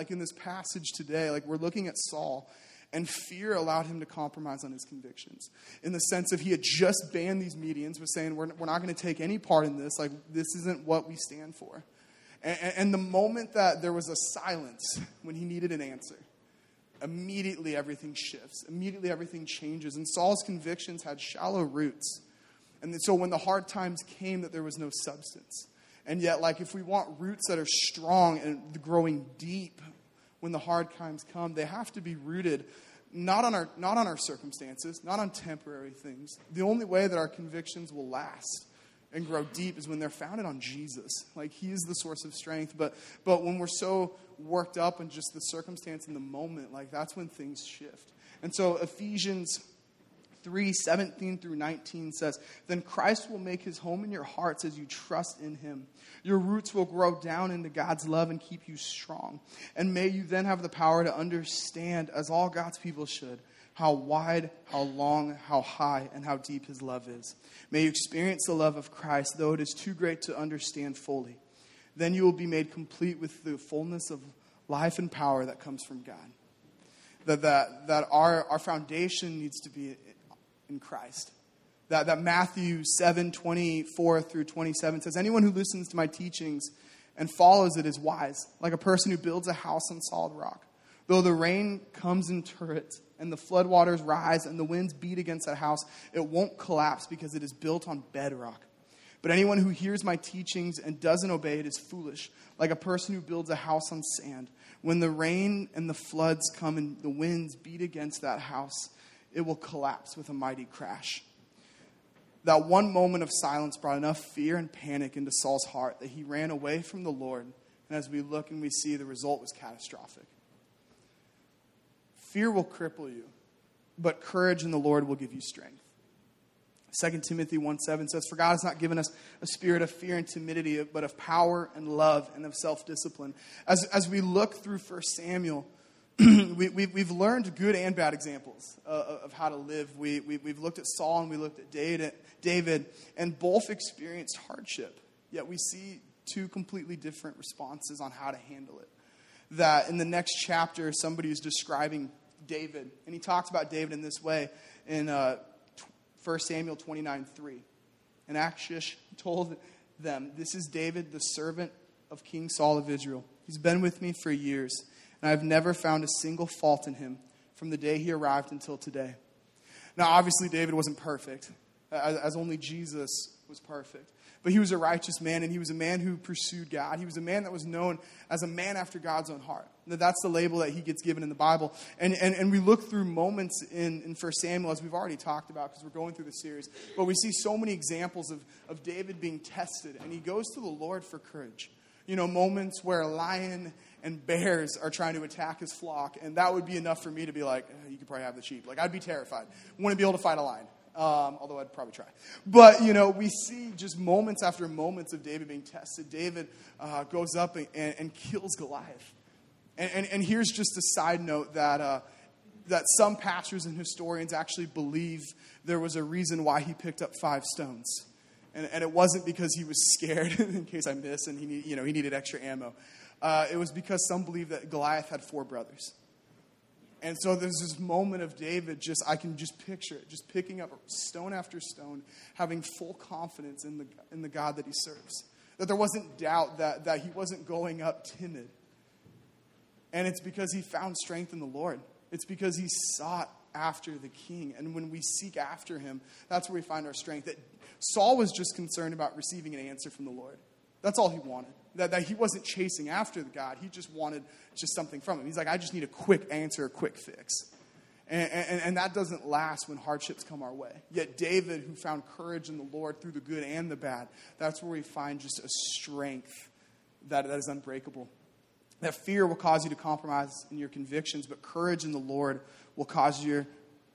like in this passage today, like we're looking at Saul, and fear allowed him to compromise on his convictions in the sense of he had just banned these meetings, was saying, We're, we're not going to take any part in this. Like, this isn't what we stand for. And, and the moment that there was a silence when he needed an answer, immediately everything shifts. Immediately everything changes. And Saul's convictions had shallow roots. And so when the hard times came, that there was no substance. And yet, like, if we want roots that are strong and growing deep when the hard times come, they have to be rooted not on our, not on our circumstances, not on temporary things. The only way that our convictions will last and grow deep is when they're founded on Jesus. Like, He is the source of strength. But, but when we're so worked up in just the circumstance in the moment, like, that's when things shift. And so, Ephesians 3 17 through 19 says, Then Christ will make his home in your hearts as you trust in him. Your roots will grow down into God's love and keep you strong. And may you then have the power to understand, as all God's people should, how wide, how long, how high, and how deep his love is. May you experience the love of Christ, though it is too great to understand fully. Then you will be made complete with the fullness of life and power that comes from God. That, that, that our, our foundation needs to be in Christ. That, that Matthew 7 24 through 27 says, Anyone who listens to my teachings and follows it is wise, like a person who builds a house on solid rock. Though the rain comes in turrets and the floodwaters rise and the winds beat against that house, it won't collapse because it is built on bedrock. But anyone who hears my teachings and doesn't obey it is foolish, like a person who builds a house on sand. When the rain and the floods come and the winds beat against that house, it will collapse with a mighty crash. That one moment of silence brought enough fear and panic into Saul's heart that he ran away from the Lord. And as we look and we see, the result was catastrophic. Fear will cripple you, but courage in the Lord will give you strength. 2 Timothy 1 7 says, For God has not given us a spirit of fear and timidity, but of power and love and of self discipline. As, as we look through 1 Samuel, we, have we've learned good and bad examples uh, of how to live. We, we, we've looked at Saul and we looked at David, and both experienced hardship. Yet we see two completely different responses on how to handle it. That in the next chapter, somebody is describing David, and he talks about David in this way in uh, 1 Samuel 29 3. And Achish told them, This is David, the servant of King Saul of Israel. He's been with me for years and I've never found a single fault in him from the day he arrived until today. Now, obviously, David wasn't perfect, as only Jesus was perfect. But he was a righteous man, and he was a man who pursued God. He was a man that was known as a man after God's own heart. That's the label that he gets given in the Bible. And, and, and we look through moments in, in 1 Samuel, as we've already talked about, because we're going through the series. But we see so many examples of, of David being tested, and he goes to the Lord for courage. You know, moments where a lion and bears are trying to attack his flock, and that would be enough for me to be like, oh, you could probably have the sheep. Like, I'd be terrified. Wouldn't be able to fight a lion. Um, although I'd probably try. But, you know, we see just moments after moments of David being tested. David uh, goes up and, and, and, kills Goliath. And, and, and, here's just a side note that, uh, that some pastors and historians actually believe there was a reason why he picked up five stones. And, and it wasn't because he was scared, in case I miss, and he, need, you know, he needed extra ammo. Uh, it was because some believe that Goliath had four brothers. And so there's this moment of David, just I can just picture it, just picking up stone after stone, having full confidence in the, in the God that he serves. That there wasn't doubt that, that he wasn't going up timid. And it's because he found strength in the Lord. It's because he sought after the king. And when we seek after him, that's where we find our strength. That Saul was just concerned about receiving an answer from the Lord. That's all he wanted. That, that he wasn't chasing after the God. He just wanted just something from him. He's like, I just need a quick answer, a quick fix. And, and, and, that doesn't last when hardships come our way. Yet, David, who found courage in the Lord through the good and the bad, that's where we find just a strength that, that is unbreakable. That fear will cause you to compromise in your convictions, but courage in the Lord will cause your,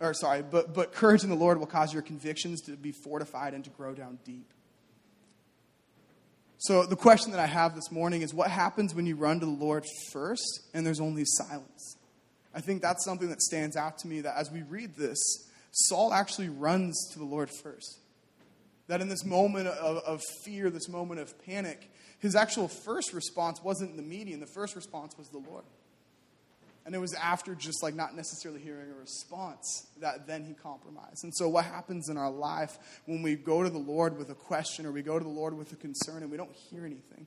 or sorry, but, but courage in the Lord will cause your convictions to be fortified and to grow down deep. So, the question that I have this morning is what happens when you run to the Lord first and there's only silence? I think that's something that stands out to me that as we read this, Saul actually runs to the Lord first. That in this moment of, of fear, this moment of panic, his actual first response wasn't the median, the first response was the Lord. And it was after just like not necessarily hearing a response that then he compromised. And so, what happens in our life when we go to the Lord with a question or we go to the Lord with a concern and we don't hear anything?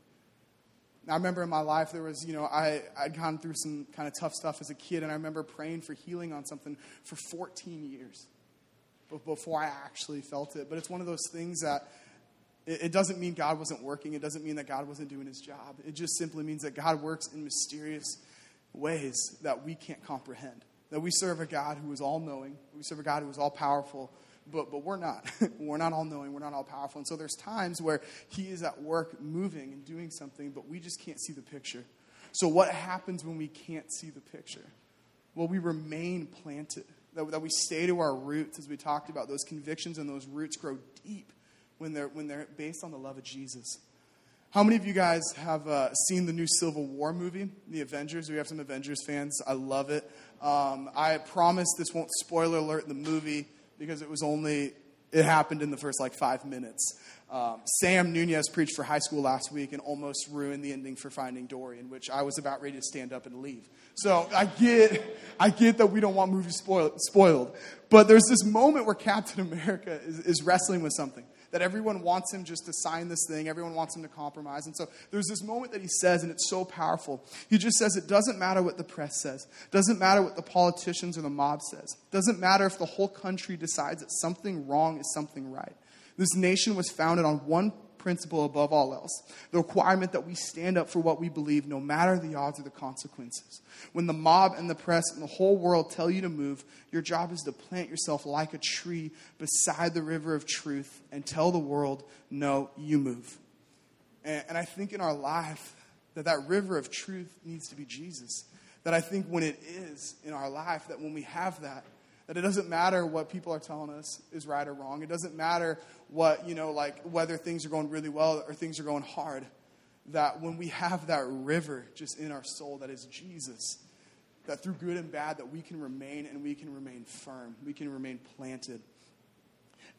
I remember in my life there was, you know, I, I'd gone through some kind of tough stuff as a kid, and I remember praying for healing on something for 14 years before I actually felt it. But it's one of those things that it, it doesn't mean God wasn't working. It doesn't mean that God wasn't doing his job. It just simply means that God works in mysterious ways that we can't comprehend. That we serve a God who is all knowing, we serve a God who is all powerful, but, but we're not. we're not all knowing, we're not all powerful. And so there's times where He is at work moving and doing something, but we just can't see the picture. So, what happens when we can't see the picture? Well, we remain planted, that, that we stay to our roots, as we talked about. Those convictions and those roots grow deep when they're, when they're based on the love of Jesus. How many of you guys have uh, seen the new Civil War movie, The Avengers? We have some Avengers fans. I love it. Um, I promise this won't spoiler alert the movie because it was only, it happened in the first like five minutes. Um, Sam Nunez preached for high school last week and almost ruined the ending for Finding Dory, in which I was about ready to stand up and leave. So I get, I get that we don't want movies spoiled, spoiled. But there's this moment where Captain America is, is wrestling with something that everyone wants him just to sign this thing, everyone wants him to compromise. And so there's this moment that he says, and it's so powerful. He just says, It doesn't matter what the press says, doesn't matter what the politicians or the mob says, doesn't matter if the whole country decides that something wrong is something right. This nation was founded on one principle above all else the requirement that we stand up for what we believe, no matter the odds or the consequences. When the mob and the press and the whole world tell you to move, your job is to plant yourself like a tree beside the river of truth and tell the world, no, you move. And, and I think in our life that that river of truth needs to be Jesus. That I think when it is in our life, that when we have that, that it doesn't matter what people are telling us is right or wrong. It doesn't matter what, you know, like whether things are going really well or things are going hard. That when we have that river just in our soul that is Jesus, that through good and bad that we can remain and we can remain firm. We can remain planted.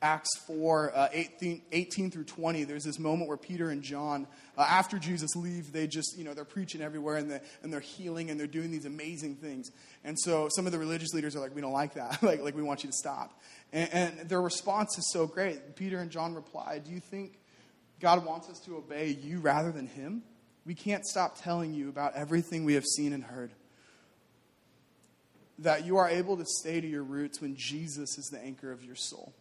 Acts 4, uh, 18, 18, through 20, there's this moment where Peter and John, uh, after Jesus leave, they just, you know, they're preaching everywhere and, and they're healing and they're doing these amazing things. And so some of the religious leaders are like, we don't like that. like, like, we want you to stop. And, and their response is so great. Peter and John reply, Do you think God wants us to obey you rather than him? We can't stop telling you about everything we have seen and heard. That you are able to stay to your roots when Jesus is the anchor of your soul.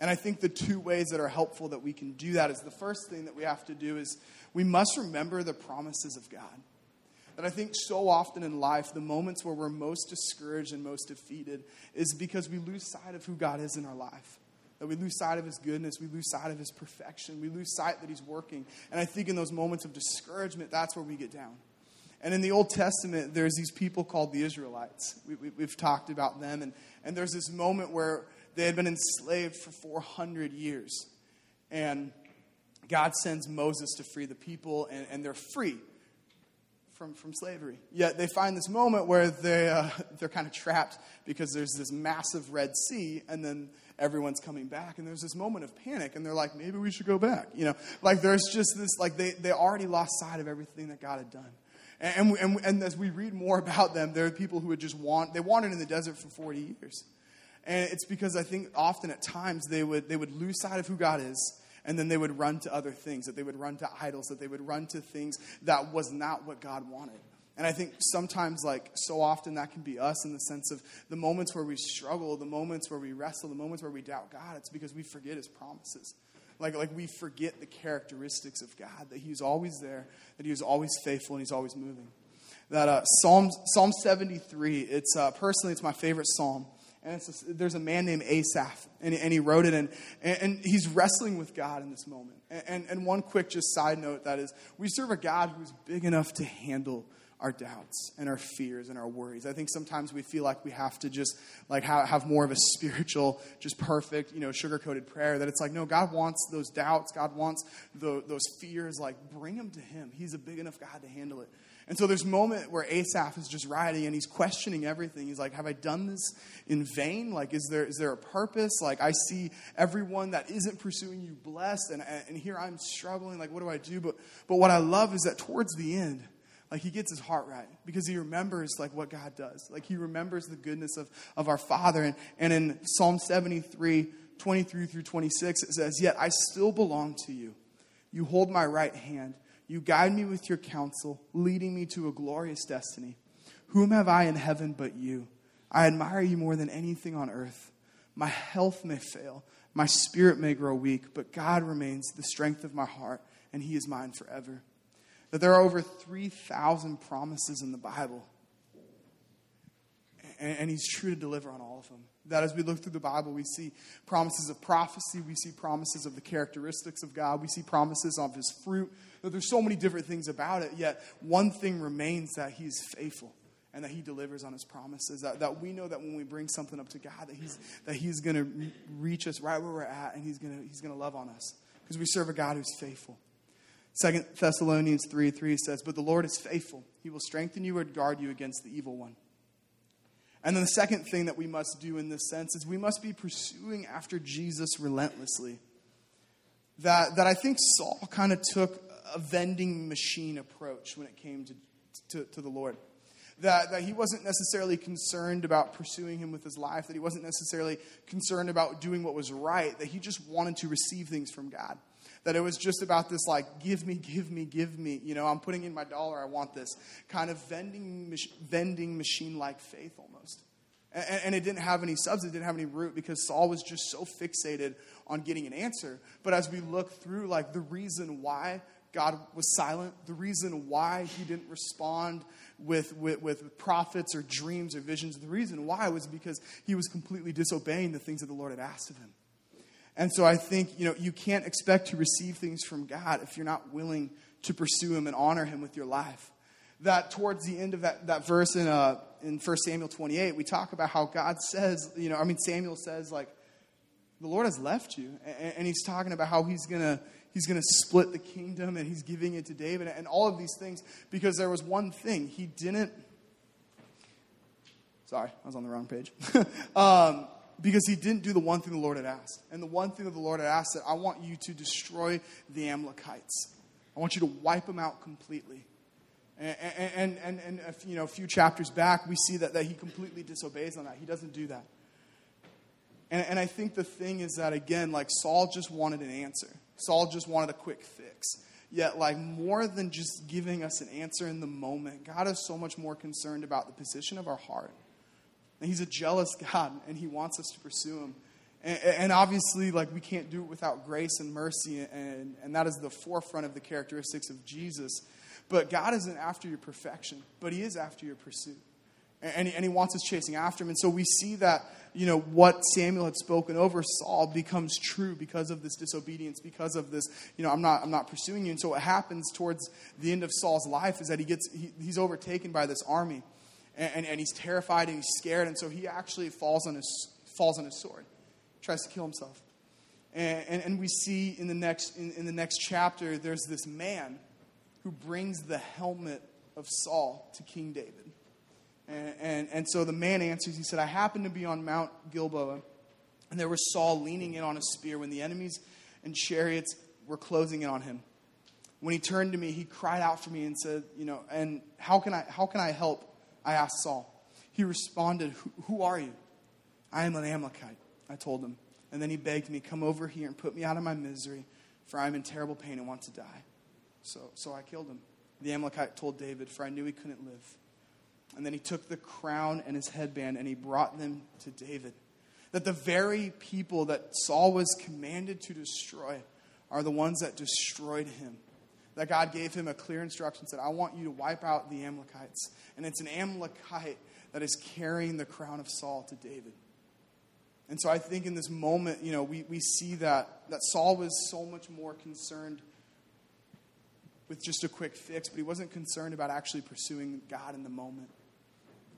And I think the two ways that are helpful that we can do that is the first thing that we have to do is we must remember the promises of God. That I think so often in life, the moments where we're most discouraged and most defeated is because we lose sight of who God is in our life. That we lose sight of His goodness, we lose sight of His perfection, we lose sight that He's working. And I think in those moments of discouragement, that's where we get down. And in the Old Testament, there's these people called the Israelites. We, have we, talked about them. And, and there's this moment where they had been enslaved for 400 years. And God sends Moses to free the people, and, and they're free from, from slavery. Yet they find this moment where they, uh, they're kind of trapped because there's this massive Red Sea, and then everyone's coming back, and there's this moment of panic, and they're like, maybe we should go back. You know, like there's just this, like they, they already lost sight of everything that God had done. And, and, and as we read more about them, there are people who had just want, they wandered in the desert for 40 years. And it's because I think often at times they would, they would lose sight of who God is, and then they would run to other things, that they would run to idols, that they would run to things that was not what God wanted. And I think sometimes, like so often, that can be us in the sense of the moments where we struggle, the moments where we wrestle, the moments where we doubt God. It's because we forget His promises. Like, like we forget the characteristics of God, that He's always there, that He always faithful, and He's always moving. That uh, Psalm, Psalm 73, it's uh, personally, it's my favorite psalm and a, there's a man named Asaph, and, and he wrote it, and, and, he's wrestling with God in this moment. And, and, one quick just side note that is, we serve a God who's big enough to handle our doubts and our fears and our worries. I think sometimes we feel like we have to just like have, have more of a spiritual, just perfect, you know, sugar-coated prayer. That it's like, no, God wants those doubts. God wants the, those fears. Like, bring them to Him. He's a big enough God to handle it. And so there's a moment where Asaph is just writing and he's questioning everything. He's like, Have I done this in vain? Like, is there, is there a purpose? Like, I see everyone that isn't pursuing you blessed, and, and here I'm struggling. Like, what do I do? But, but what I love is that towards the end, like he gets his heart right because he remembers like what God does. Like he remembers the goodness of, of our Father. And, and in Psalm 73, 23 through 26, it says, Yet I still belong to you. You hold my right hand. You guide me with your counsel, leading me to a glorious destiny. Whom have I in heaven but you? I admire you more than anything on earth. My health may fail, my spirit may grow weak, but God remains the strength of my heart, and He is mine forever. That there are over 3,000 promises in the Bible, and, and He's true to deliver on all of them. That as we look through the Bible, we see promises of prophecy, we see promises of the characteristics of God, we see promises of His fruit. There's so many different things about it, yet one thing remains that He's faithful and that he delivers on his promises. That, that we know that when we bring something up to God, that he's, that he's going to reach us right where we're at and he's going to he's going to love on us because we serve a God who's faithful. Second Thessalonians 3 3 says, But the Lord is faithful. He will strengthen you and guard you against the evil one. And then the second thing that we must do in this sense is we must be pursuing after Jesus relentlessly. That, that I think Saul kind of took a vending machine approach when it came to, to, to the Lord that, that he wasn't necessarily concerned about pursuing him with his life, that he wasn't necessarily concerned about doing what was right, that he just wanted to receive things from God. That it was just about this, like, give me, give me, give me. You know, I'm putting in my dollar, I want this. Kind of vending, vending machine like faith almost. And, and, it didn't have any substance, it didn't have any root because Saul was just so fixated on getting an answer. But as we look through, like, the reason why God was silent, the reason why he didn't respond with, with, with, prophets or dreams or visions, the reason why was because he was completely disobeying the things that the Lord had asked of him. And so I think, you know, you can't expect to receive things from God if you're not willing to pursue him and honor him with your life. That towards the end of that, that verse in, uh, in 1 Samuel 28, we talk about how God says, you know, I mean, Samuel says, like, the Lord has left you. And, and he's talking about how he's going to he's going to split the kingdom and he's giving it to David and all of these things because there was one thing. He didn't. Sorry, I was on the wrong page. um, because he didn't do the one thing the Lord had asked. And the one thing that the Lord had asked that I want you to destroy the Amalekites. I want you to wipe them out completely. And, and, and, and, you know, a few chapters back, we see that, that he completely disobeys on that. He doesn't do that. And, and I think the thing is that, again, like Saul just wanted an answer. Saul just wanted a quick fix. Yet, like, more than just giving us an answer in the moment, God is so much more concerned about the position of our heart. And He's a jealous God, and He wants us to pursue Him. And, and obviously, like, we can't do it without grace and mercy, and, and that is the forefront of the characteristics of Jesus. But God isn't after your perfection, but He is after your pursuit and, and he wants us chasing after him. And so we see that, you know, what Samuel had spoken over Saul becomes true because of this disobedience, because of this, you know, I'm not, I'm not pursuing you. And so what happens towards the end of Saul's life is that he gets, he, he's overtaken by this army. And, and, and, he's terrified and he's scared. And so he actually falls on his, falls on his sword, tries to kill himself. And, and, and we see in the, next, in, in the next chapter, there's this man who brings the helmet of Saul to King David. And, and, and, so the man answers, he said, I happened to be on Mount Gilboa, and there was Saul leaning in on a spear when the enemies and chariots were closing in on him. When he turned to me, he cried out for me and said, You know, and how can I, how can I help? I asked Saul. He responded, Who, are you? I am an Amalekite, I told him. And then he begged me, Come over here and put me out of my misery, for I am in terrible pain and want to die. So, so I killed him. The Amalekite told David, For I knew he couldn't live. And then he took the crown and his headband and he brought them to David. That the very people that Saul was commanded to destroy are the ones that destroyed him. That God gave him a clear instruction, said, I want you to wipe out the Amalekites. And it's an Amalekite that is carrying the crown of Saul to David. And so I think in this moment, you know, we, we see that, that Saul was so much more concerned with just a quick fix, but he wasn't concerned about actually pursuing God in the moment.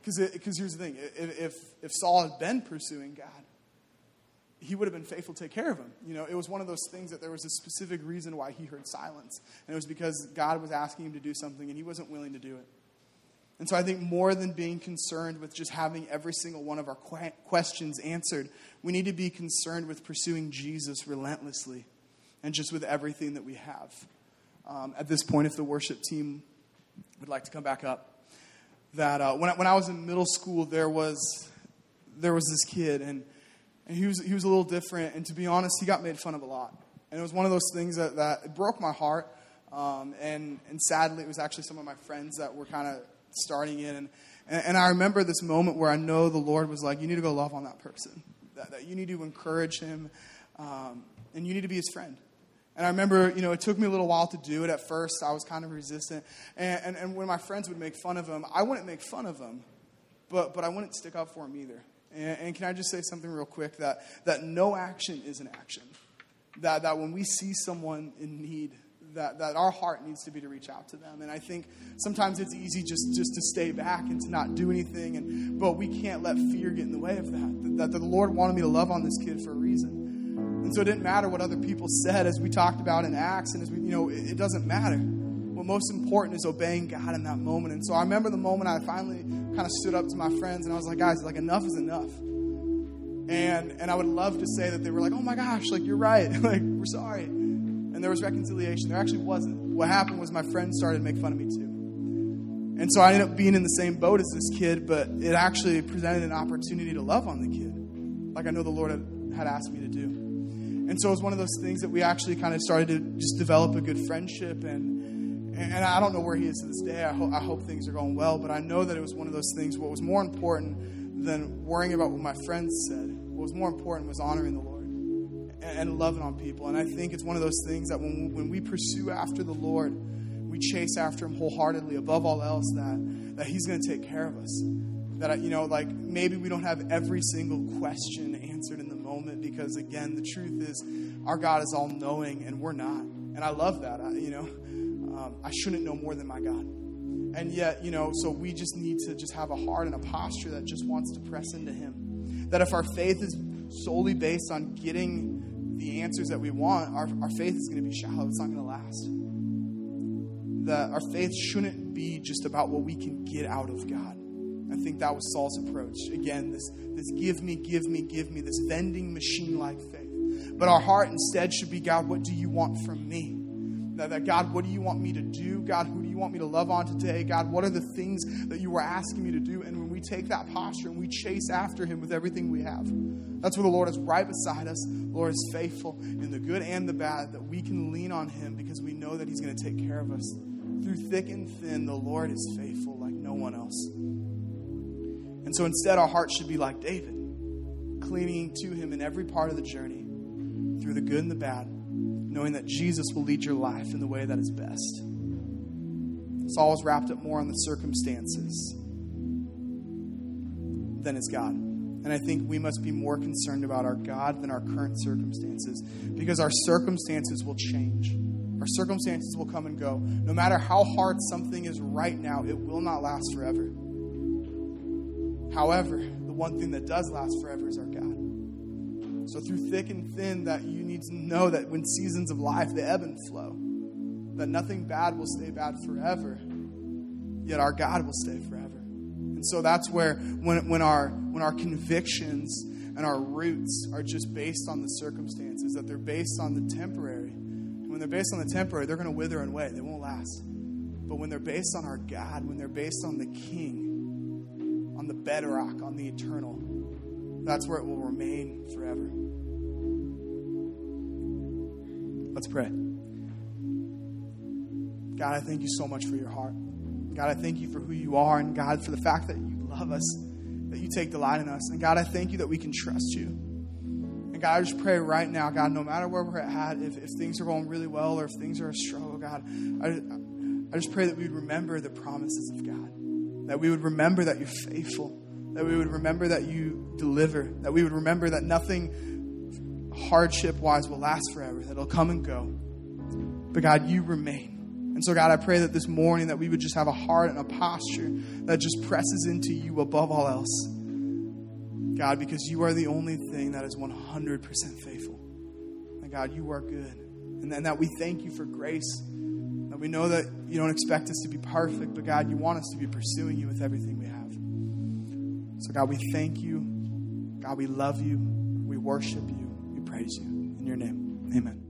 Because here's the thing if, if Saul had been pursuing God, he would have been faithful to take care of him. You know, it was one of those things that there was a specific reason why he heard silence. And it was because God was asking him to do something and he wasn't willing to do it. And so I think more than being concerned with just having every single one of our questions answered, we need to be concerned with pursuing Jesus relentlessly and just with everything that we have. Um, at this point, if the worship team would like to come back up. That uh, when, I, when I was in middle school, there was, there was this kid, and, and he, was, he was a little different. And to be honest, he got made fun of a lot. And it was one of those things that, that broke my heart. Um, and, and sadly, it was actually some of my friends that were kind of starting. And, and, and, I remember this moment where I know the Lord was like, You need to go love on that person, that, that you need to encourage him, um, and you need to be his friend. And I remember, you know, it took me a little while to do it at first. I was kind of resistant. And, and, and when my friends would make fun of him, I wouldn't make fun of him, but, but I wouldn't stick up for him either. And, and can I just say something real quick that, that no action is an action? That, that when we see someone in need, that, that our heart needs to be to reach out to them. And I think sometimes it's easy just, just to stay back and to not do anything. And, but we can't let fear get in the way of that. That, that the Lord wanted me to love on this kid for a reason. And so it didn't matter what other people said, as we talked about in Acts, and as we, you know, it, it doesn't matter. What most important is obeying God in that moment. And so I remember the moment I finally kind of stood up to my friends and I was like, guys, like enough is enough. And and I would love to say that they were like, oh my gosh, like you're right, like we're sorry. And there was reconciliation. There actually wasn't. What happened was my friends started to make fun of me too. And so I ended up being in the same boat as this kid, but it actually presented an opportunity to love on the kid, like I know the Lord had asked me to do. And so it was one of those things that we actually kind of started to just develop a good friendship. And, and I don't know where he is to this day. I, ho- I hope things are going well. But I know that it was one of those things. What was more important than worrying about what my friends said, what was more important was honoring the Lord and, and loving on people. And I think it's one of those things that when, when we pursue after the Lord, we chase after him wholeheartedly above all else, that, that he's going to take care of us that you know like maybe we don't have every single question answered in the moment because again the truth is our god is all knowing and we're not and i love that I, you know um, i shouldn't know more than my god and yet you know so we just need to just have a heart and a posture that just wants to press into him that if our faith is solely based on getting the answers that we want our, our faith is going to be shallow it's not going to last that our faith shouldn't be just about what we can get out of god I think that was Saul's approach. Again, this, this give me, give me, give me, this vending machine like faith. But our heart instead should be God, what do you want from me? That, that, God, what do you want me to do? God, who do you want me to love on today? God, what are the things that you were asking me to do? And when we take that posture and we chase after Him with everything we have, that's where the Lord is right beside us. The Lord is faithful in the good and the bad, that we can lean on Him because we know that He's going to take care of us. Through thick and thin, the Lord is faithful like no one else. And so instead, our hearts should be like David, clinging to him in every part of the journey, through the good and the bad, knowing that Jesus will lead your life in the way that is best. It's always wrapped up more on the circumstances than his God. And I think we must be more concerned about our God than our current circumstances because our circumstances will change. Our circumstances will come and go. No matter how hard something is right now, it will not last forever. However, the one thing that does last forever is our God. So through thick and thin, that you need to know that when seasons of life they ebb and flow, that nothing bad will stay bad forever, yet our God will stay forever. And so that's where when, when our when our convictions and our roots are just based on the circumstances, that they're based on the temporary. And when they're based on the temporary, they're going to wither and away. They won't last. But when they're based on our God, when they're based on the King, on the bedrock, on the eternal. That's where it will remain forever. Let's pray. God, I thank you so much for your heart. God, I thank you for who you are, and God, for the fact that you love us, that you take delight in us. And God, I thank you that we can trust you. And God, I just pray right now, God, no matter where we're at, if, if things are going really well or if things are a struggle, God, I, I just pray that we would remember the promises of God. That we would remember that you're faithful. That we would remember that you deliver. That we would remember that nothing hardship wise will last forever, that it'll come and go. But God, you remain. And so, God, I pray that this morning that we would just have a heart and a posture that just presses into you above all else. God, because you are the only thing that is 100% faithful. And God, you are good. And then that we thank you for grace That we know that you don't expect us to be perfect, but God, you want us to be pursuing you with everything we have. So, God, we thank you. God, we love you. We worship you. We praise you. In your name, amen.